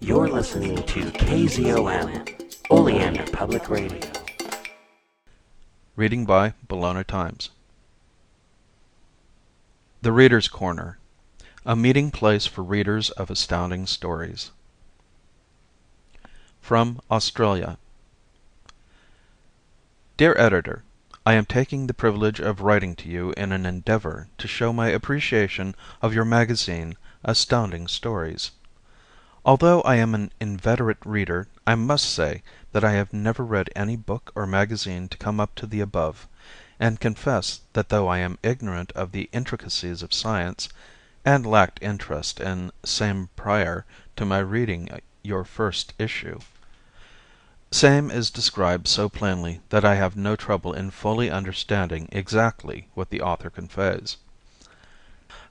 You're listening to KZOM, Oleander Public Radio. Reading by Bologna Times. The Readers' Corner, a meeting place for readers of astounding stories. From Australia. Dear Editor: I am taking the privilege of writing to you in an endeavor to show my appreciation of your magazine Astounding Stories. Although I am an inveterate reader I must say that I have never read any book or magazine to come up to the above, and confess that though I am ignorant of the intricacies of science, and lacked interest in same prior to my reading your first issue, same is described so plainly that I have no trouble in fully understanding exactly what the author conveys.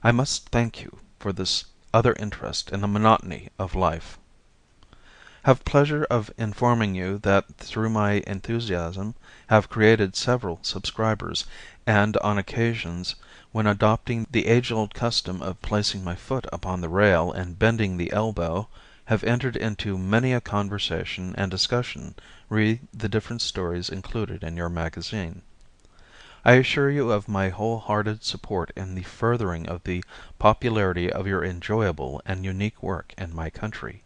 I must thank you for this other interest in the monotony of life. Have pleasure of informing you that through my enthusiasm have created several subscribers, and on occasions when adopting the age old custom of placing my foot upon the rail and bending the elbow, have entered into many a conversation and discussion re the different stories included in your magazine. I assure you of my whole hearted support in the furthering of the popularity of your enjoyable and unique work in my country,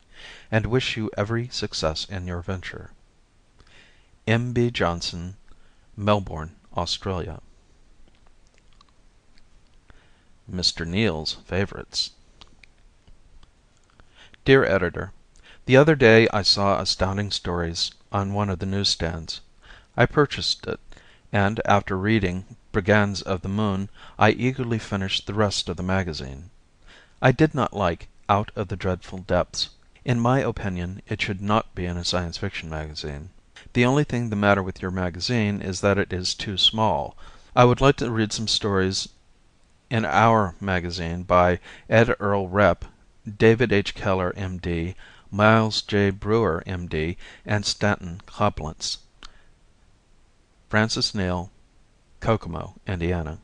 and wish you every success in your venture. M. B. Johnson, Melbourne, Australia. Mr. Neal's Favorites Dear Editor: The other day I saw Astounding Stories on one of the newsstands. I purchased it and after reading "Brigands of the Moon" I eagerly finished the rest of the magazine. I did not like "Out of the Dreadful Depths." In my opinion it should not be in a Science Fiction magazine. The only thing the matter with your magazine is that it is too small. I would like to read some stories in our magazine by Ed Earl Repp, David H. Keller, M.D., Miles J. Breuer, M.D., and Stanton Coblentz. Francis Neal, Kokomo, Indiana.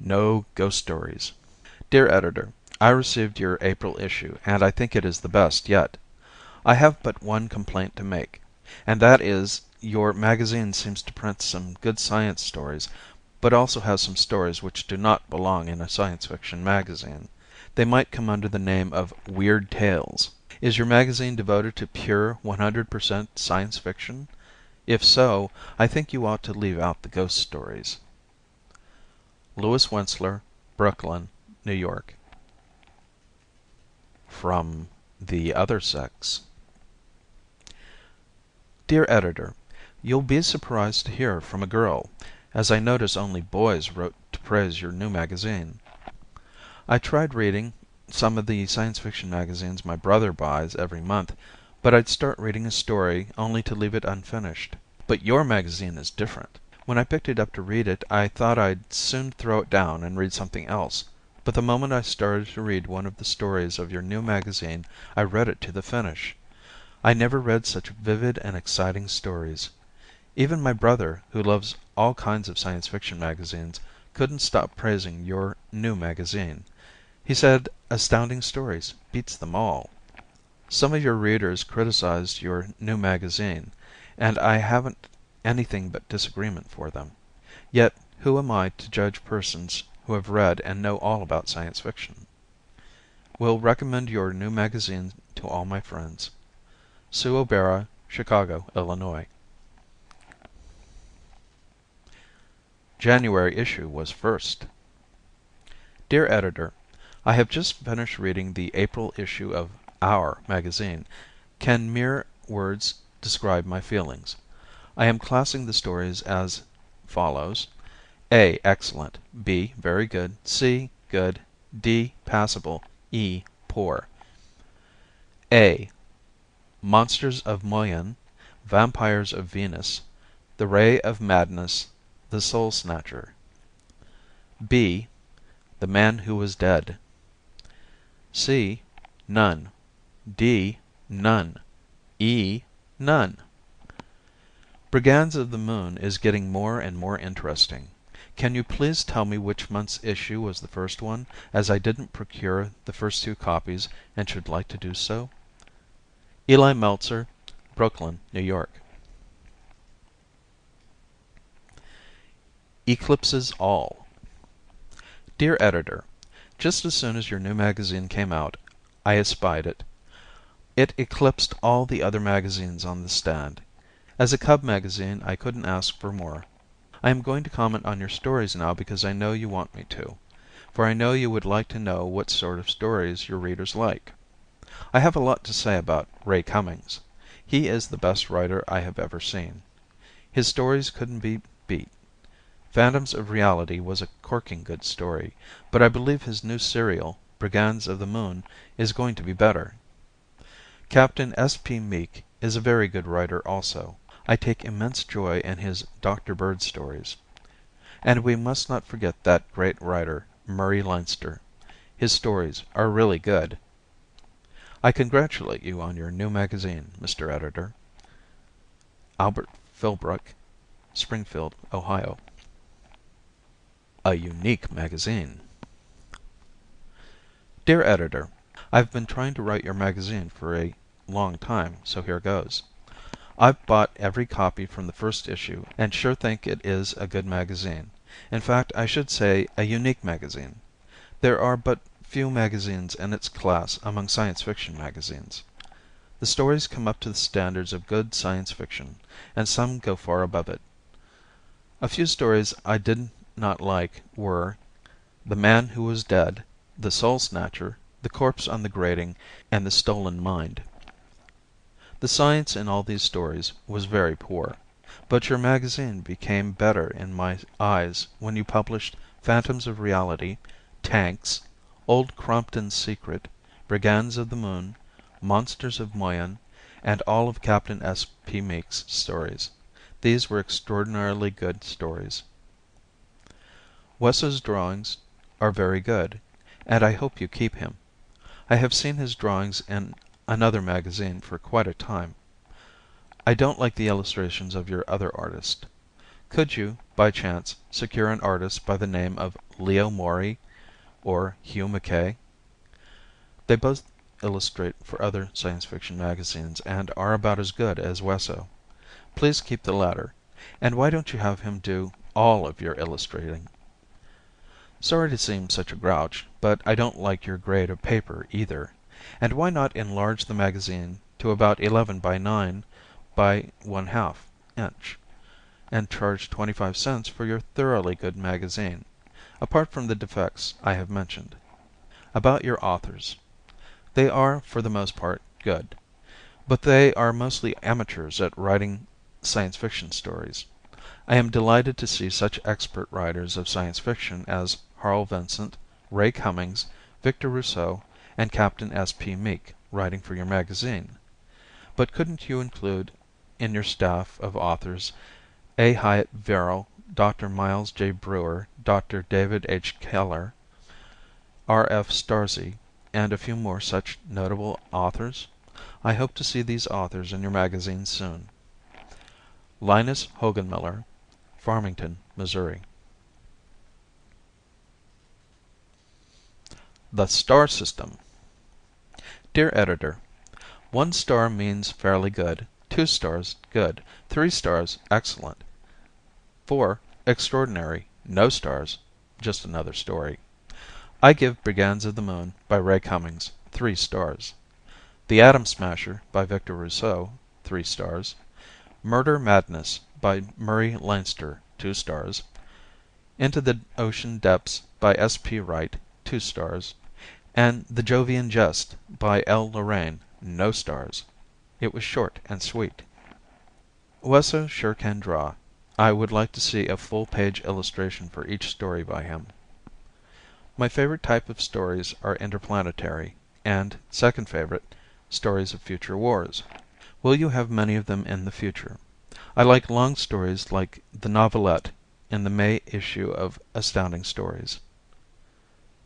No Ghost Stories Dear Editor: I received your April issue and I think it is the best yet. I have but one complaint to make, and that is your magazine seems to print some good science stories, but also has some stories which do not belong in a Science Fiction magazine. They might come under the name of Weird Tales. Is your magazine devoted to pure 100% Science Fiction? If so, I think you ought to leave out the ghost stories. Louis Wentzler, Brooklyn, New York. From "The Other Sex" Dear Editor: You'll be surprised to hear from a girl, as I notice only boys wrote to praise your new magazine. I tried reading some of the Science Fiction magazines my brother buys every month, but I'd start reading a story only to leave it unfinished. But your magazine is different. When I picked it up to read it I thought I'd soon throw it down and read something else, but the moment I started to read one of the stories of your new magazine I read it to the finish. I never read such vivid and exciting stories. Even my brother, who loves all kinds of Science Fiction magazines, couldn't stop praising your new magazine. He said Astounding Stories beats them all. Some of your readers criticized your new magazine, and I haven't anything but disagreement for them. Yet who am I to judge persons who have read and know all about Science Fiction? Will recommend your new magazine to all my friends. Sue O'Bara, Chicago, Illinois. January issue was first. Dear Editor: I have just finished reading the April issue of "our" magazine. Can mere words describe my feelings? I am classing the stories as follows: A excellent, B very good, C good, D passable, E poor. A Monsters of Moyen, Vampires of Venus, The Ray of Madness, The Soul Snatcher. B The Man Who Was Dead. C. None. D. None. E. None. "Brigands of the Moon" is getting more and more interesting. Can you please tell me which month's issue was the first one, as I didn't procure the first two copies and should like to do so? Eli Meltzer, Brooklyn, N. Y. Eclipses All Dear Editor: Just as soon as your new magazine came out I espied it. It eclipsed all the other magazines on the stand. As a cub magazine I couldn't ask for more. I am going to comment on your stories now because I know you want me to, for I know you would like to know what sort of stories your readers like. I have a lot to say about Ray Cummings. He is the best writer I have ever seen. His stories couldn't be beat. Phantoms of Reality was a corking good story, but I believe his new serial, Brigands of the Moon, is going to be better. Captain S. P. Meek is a very good writer also. I take immense joy in his Dr. Bird stories. And we must not forget that great writer, Murray Leinster. His stories are really good. I congratulate you on your new magazine, Mr. Editor. Albert Philbrook, Springfield, Ohio. A Unique Magazine Dear Editor: I've been trying to write your magazine for a long time, so here goes. I've bought every copy from the first issue and sure think it is a good magazine. In fact I should say a unique magazine. There are but few magazines in its class among Science Fiction magazines. The stories come up to the standards of good Science Fiction, and some go far above it. A few stories I did not like were "The Man Who Was Dead," "The Soul Snatcher," "The Corpse on the Grating," and "The Stolen Mind." The science in all these stories was very poor, but your magazine became better in my eyes when you published "Phantoms of Reality," "Tanks," "Old Crompton's Secret," "Brigands of the Moon," "Monsters of Moyen," and all of Captain S. P. Meek's stories. These were extraordinarily good stories. Wesso's drawings are very good, and I hope you keep him. I have seen his drawings in another magazine for quite a time. I don't like the illustrations of your other artist. Could you, by chance, secure an artist by the name of Leo Morey or Hugh Mackay? They both illustrate for other Science Fiction magazines and are about as good as Wesso. Please keep the latter, and why don't you have him do all of your illustrating? Sorry to seem such a grouch, but I don't like your grade of paper either. And why not enlarge the magazine to about 11 by 9 by one half inch, and charge 25 cents for your thoroughly good magazine, apart from the defects I have mentioned. About your authors. They are, for the most part, good. But they are mostly amateurs at writing Science Fiction stories. I am delighted to see such expert writers of Science Fiction as Harl Vincent, Ray Cummings, Victor Rousseau and Captain S. P. Meek writing for your magazine. But couldn't you include in your staff of authors A. Hyatt Verrill, Dr. Miles J. Breuer, Dr. David H. Keller, R. F. Starzl, and a few more such notable authors? I hope to see these authors in your magazine soon. Linus Hogenmiller, Farmington, Missouri. The Star System Dear Editor: One star means fairly good, two stars good, three stars excellent, four extraordinary, no stars just another story. I give "Brigands of the Moon," by Ray Cummings, three stars. "The Atom Smasher," by Victor Rousseau, three stars. "Murder Madness," by Murray Leinster, two stars. "Into the Ocean Depths," by S. P. Wright, two stars and "The Jovian Jest," by L. Lorraine, no stars. It was short and sweet. Wesso sure can draw. I would like to see a full page illustration for each story by him. My favorite type of stories are interplanetary, and, second favorite, stories of future wars. Will you have many of them in the future? I like long stories like the novelette in the May issue of Astounding Stories.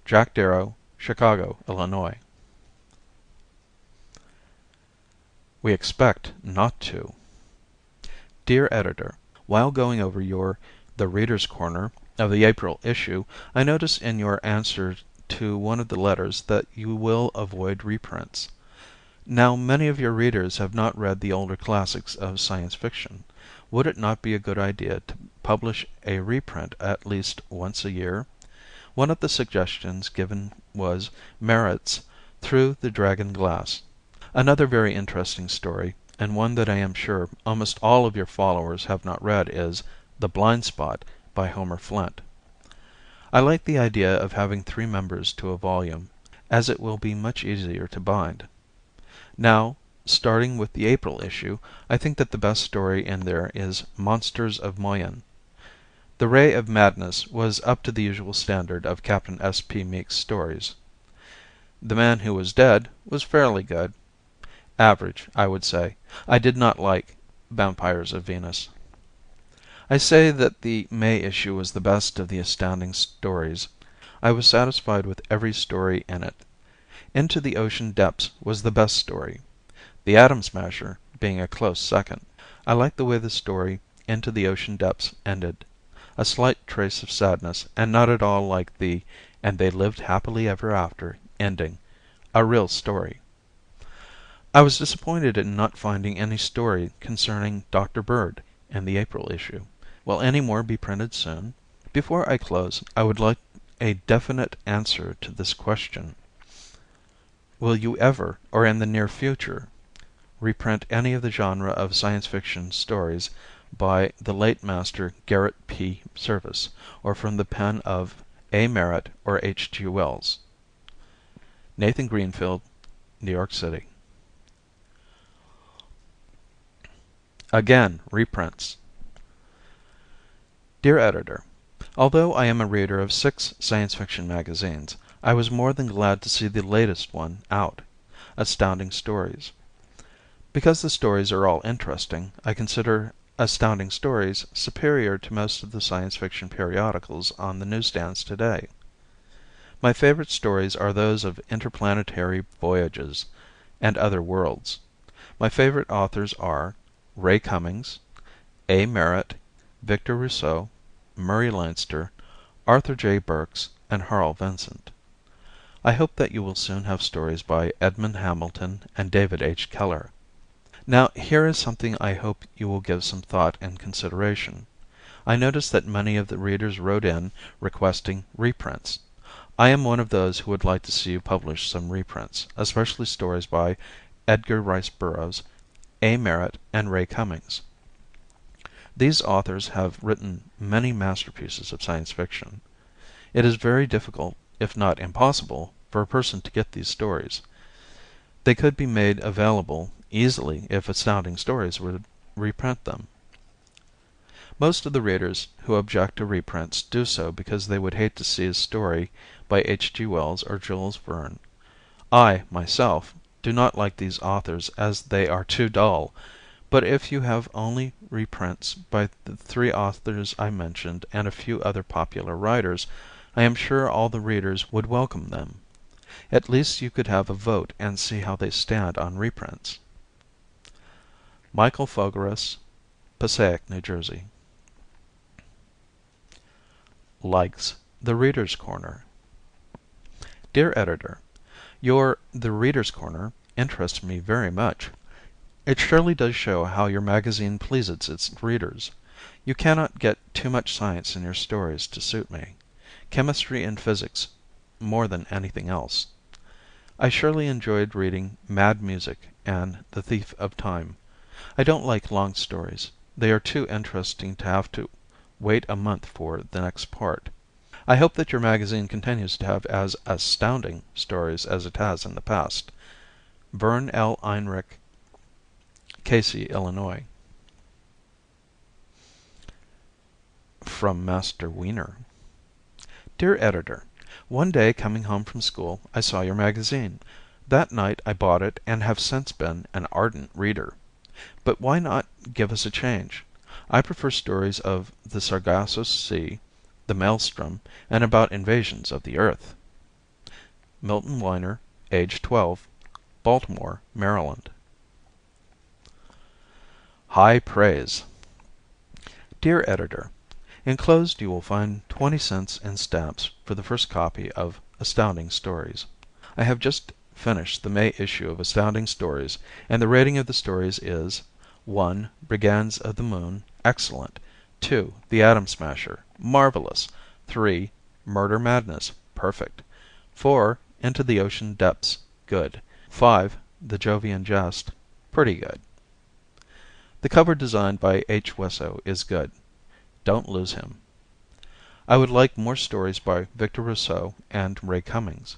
Jack Darrow, Chicago, Illinois. We Expect Not To Dear Editor: While going over your "The Readers' Corner" of the April issue I notice in your answer to one of the letters that you will avoid reprints. Now many of your readers have not read the older classics of Science Fiction. Would it not be a good idea to publish a reprint at least once a year? One of the suggestions given was Merritt's "Through the Dragon Glass." Another very interesting story, and one that I am sure almost all of your followers have not read, is "The Blind Spot," by Homer Flint. I like the idea of having three members to a volume, as it will be much easier to bind. Now, starting with the April issue, I think that the best story in there is "Monsters of Moyen." "The Ray of Madness" was up to the usual standard of Captain S. P. Meek's stories. "The Man Who Was Dead" was fairly good. Average, I would say. I did not like "Vampires of Venus." I say that the May issue was the best of the Astounding Stories. I was satisfied with every story in it. "Into the Ocean Depths" was the best story, "The Atom Smasher" being a close second. I liked the way the story "Into the Ocean Depths" ended a slight trace of sadness and not at all like the "and they lived happily ever after" ending a real story. I was disappointed in not finding any story concerning Dr. Bird in the April issue. Will any more be printed soon? Before I close I would like a definite answer to this question: Will you ever, or in the near future, reprint any of the genre of Science Fiction stories by the late master Garrett P. Serviss, or from the pen of A. Merritt or H. G. Wells? Nathan Greenfield, New York City. Again Reprints Dear Editor: Although I am a reader of six Science Fiction magazines, I was more than glad to see the latest one out, Astounding Stories. Because the stories are all interesting, I consider Astounding Stories superior to most of the Science Fiction periodicals on the newsstands today. My favorite stories are those of interplanetary voyages and other worlds. My favorite authors are Ray Cummings, A. Merritt, Victor Rousseau, Murray Leinster, Arthur J. Burks, and Harl Vincent. I hope that you will soon have stories by Edmond Hamilton and David H. Keller. Now here is something I hope you will give some thought and consideration. I notice that many of the readers wrote in requesting reprints. I am one of those who would like to see you publish some reprints, especially stories by Edgar Rice Burroughs, A. Merritt, and Ray Cummings. These authors have written many masterpieces of Science Fiction. It is very difficult, if not impossible, for a person to get these stories. They could be made available easily if Astounding Stories would reprint them. Most of the readers who object to reprints do so because they would hate to see a story by H. G. Wells or Jules Verne. I, myself, do not like these authors as they are too dull. But if you have only reprints by the three authors I mentioned and a few other popular writers, I am sure all the readers would welcome them. At least you could have a vote and see how they stand on reprints. Michael Fogaris, Passaic, New Jersey. Likes "The Readers' Corner" Dear Editor: Your "The Readers' Corner" interests me very much. It surely does show how your magazine pleases its readers. You cannot get too much science in your stories to suit me. Chemistry and physics more than anything else. I surely enjoyed reading "Mad Music" and "The Thief of Time." I don't like long stories. They are too interesting to have to wait a month for the next part. I hope that your magazine continues to have as astounding stories as it has in the past. Verne L. Einrich Casey, Illinois. From Master Weiner Dear Editor: One day coming home from school I saw your magazine. That night I bought it and have since been an ardent reader. But why not give us a change? I prefer stories of the Sargasso Sea, the Maelstrom, and about invasions of the earth. Milton Weiner, age 12, Baltimore, Maryland. High Praise Dear Editor: Enclosed you will find twenty cents in stamps for the first copy of Astounding Stories. I have just finished the May issue of Astounding Stories and the rating of the stories is: 1. Brigands of the Moon Excellent 2. The Atom Smasher Marvelous 3. Murder Madness Perfect 4. Into the Ocean Depths Good 5. The Jovian Jest Pretty good The cover design by H. Wesso is good. Don't lose him. I would like more stories by Victor Rousseau and Ray Cummings.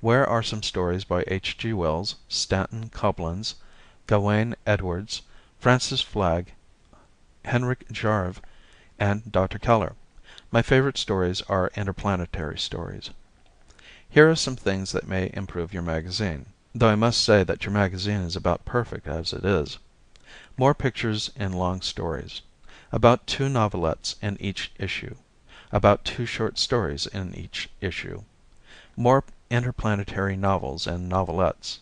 Where are some stories by H. G. Wells, Stanton Coblentz, Gawain Edwards, Francis Flagg, Henrik Jarve and Dr. Keller? My favorite stories are interplanetary stories. Here are some things that may improve your magazine, though I must say that your magazine is about perfect as it is. More pictures in long stories. About two novelettes in each issue. About two short stories in each issue. More interplanetary novels and novelettes.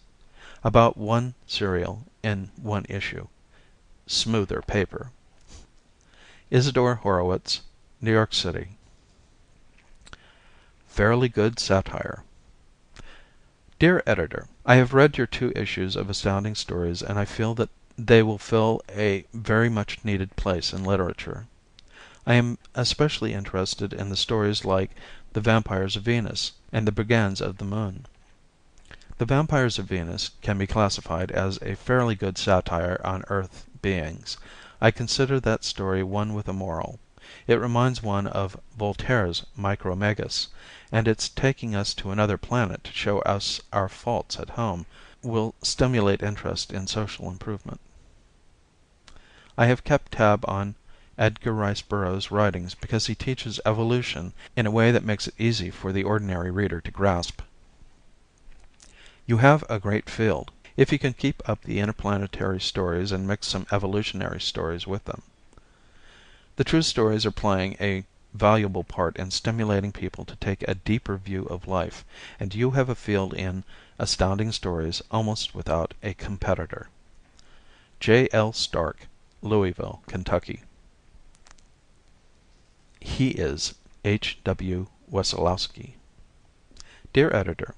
About one serial in one issue. Smoother paper. Isadore Horowitz, New York City. Fairly Good Satire Dear Editor: I have read your two issues of Astounding Stories and I feel that they will fill a very much needed place in literature. I am especially interested in the stories like "The Vampires of Venus" and "The Brigands of the Moon." "The Vampires of Venus" can be classified as a fairly good satire on Earth beings. I consider that story one with a moral. It reminds one of Voltaire's "Micromegas," and its taking us to another planet to show us our faults at home will stimulate interest in social improvement. I have kept tab on Edgar Rice Burroughs' writings because he teaches evolution in a way that makes it easy for the ordinary reader to grasp. You have a great field, if you can keep up the interplanetary stories and mix some evolutionary stories with them. The true stories are playing a valuable part in stimulating people to take a deeper view of life, and you have a field in Astounding Stories almost without a competitor. J. L. Stark, Louisville, Kentucky. He is H. W. Wessolowski Dear Editor: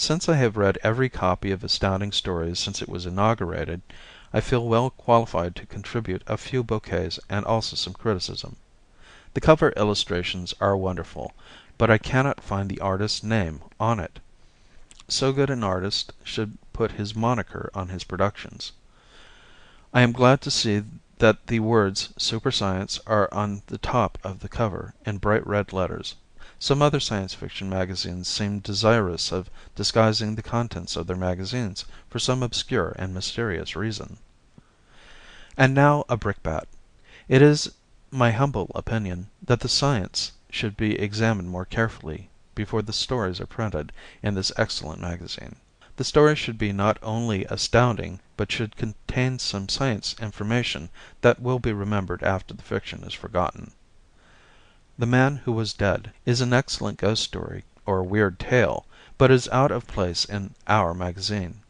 Since I have read every copy of Astounding Stories since it was inaugurated, I feel well qualified to contribute a few bouquets and also some criticism. The cover illustrations are wonderful, but I cannot find the artist's name on it. So good an artist should put his moniker on his productions. I am glad to see that the words Super Science are on the top of the cover in bright red letters. Some other Science Fiction magazines seem desirous of disguising the contents of their magazines for some obscure and mysterious reason. And now a brickbat. It is my humble opinion that the science should be examined more carefully before the stories are printed in this excellent magazine. The stories should be not only astounding but should contain some science information that will be remembered after the fiction is forgotten. "The Man Who Was Dead" is an excellent ghost story or weird tale, but is out of place in "our" magazine.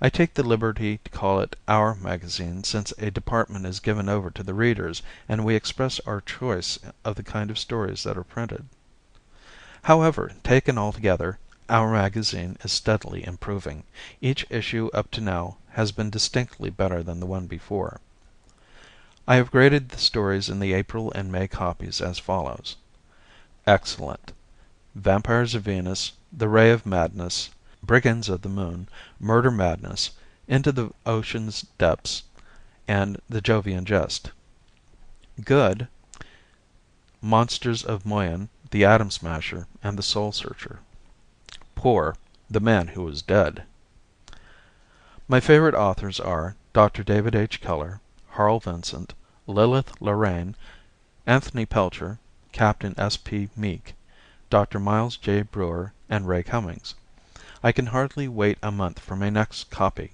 I take the liberty to call it "our" magazine since a department is given over to the readers and we express our choice of the kind of stories that are printed. However, taken altogether. Our magazine is steadily improving. Each issue up to now has been distinctly better than the one before. I have graded the stories in the April and May copies as follows: Excellent Vampires of Venus, The Ray of Madness, Brigands of the Moon, Murder Madness, Into the Ocean's Depths, and The Jovian Jest. Good Monsters of Moyen, The Atom Smasher, and The Soul Searcher. Poor "The Man Who Was Dead." My favorite authors are Dr. David H. Keller, Harl Vincent, Lilith Lorraine, Anthony Pelcher, Captain S. P. Meek, Dr. Miles J. Breuer and Ray Cummings. I can hardly wait a month for my next copy.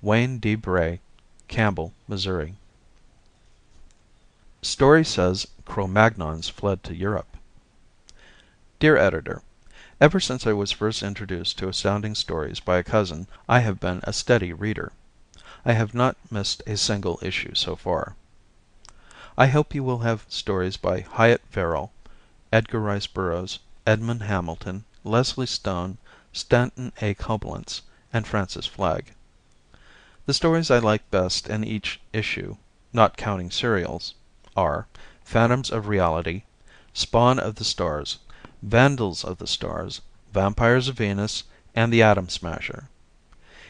Wayne D. Bray, Campbell, Missouri. Story says Cro Magnons fled to Europe. Dear Editor: Ever since I was first introduced to Astounding Stories by a cousin I have been a steady reader. I have not missed a single issue so far. I hope you will have stories by Hyatt Verrill, Edgar Rice Burroughs, Edmond Hamilton, Leslie Stone, Stanton A. Coblentz and Francis Flagg. The stories I like best in each issue (not counting serials) are "Phantoms of Reality," "Spawn of the Stars," "Vandals of the Stars," "Vampires of Venus," and "The Atom Smasher."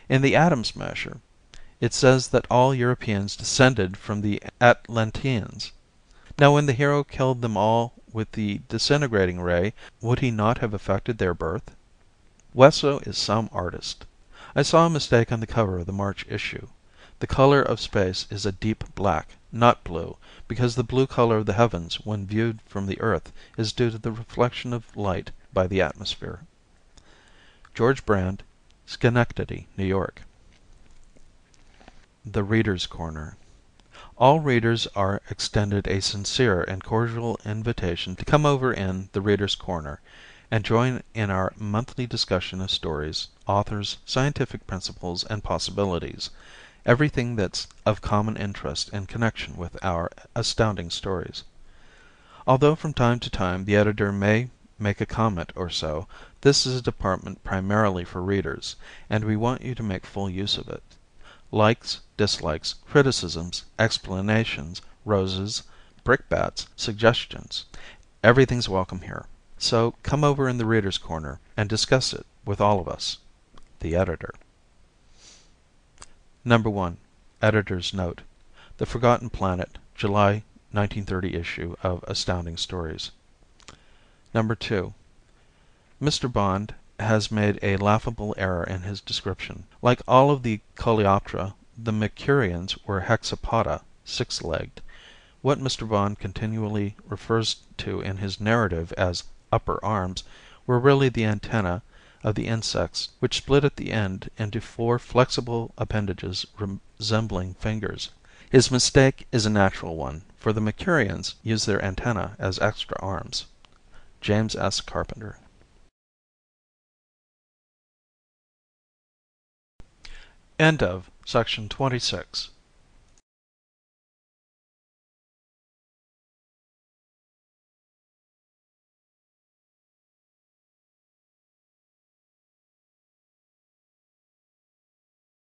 In "The Atom Smasher" it says that all Europeans descended from the Atlanteans. Now when the hero killed them all with the disintegrating ray would he not have affected their birth? Wesso is some artist. I saw a mistake on the cover of the March issue. The color of space is a deep black, not blue, because the blue color of the heavens when viewed from the earth is due to the reflection of light by the atmosphere. George Brand, Schenectady, N. Y. The Readers' Corner All readers are extended a sincere and cordial invitation to come over in "The Readers' Corner" and join in our monthly discussion of stories, authors, scientific principles and possibilities everything that's of common interest in connection with our Astounding Stories. Although from time to time the editor may make a comment or so, this is a department primarily for readers, and we want you to make full use of it. Likes, dislikes, criticisms, explanations, roses, brickbats, suggestions everything's welcome here. So come over in "The Readers' Corner" and discuss it with all of us. The Editor. No. 1. Editor's Note: The Forgotten Planet, July, 1930 issue of Astounding Stories. No. 2. Mr. Bond has made a laughable error in his description. Like all of the coleoptera the Mercurians were hexapoda, six legged. What Mr. Bond continually refers to in his narrative as "upper arms" were really the antennae of the insects which split at the end into four flexible appendages resembling fingers. His mistake is a natural one, for the Mercurians use their antennae as extra arms. James S. Carpenter. Section 26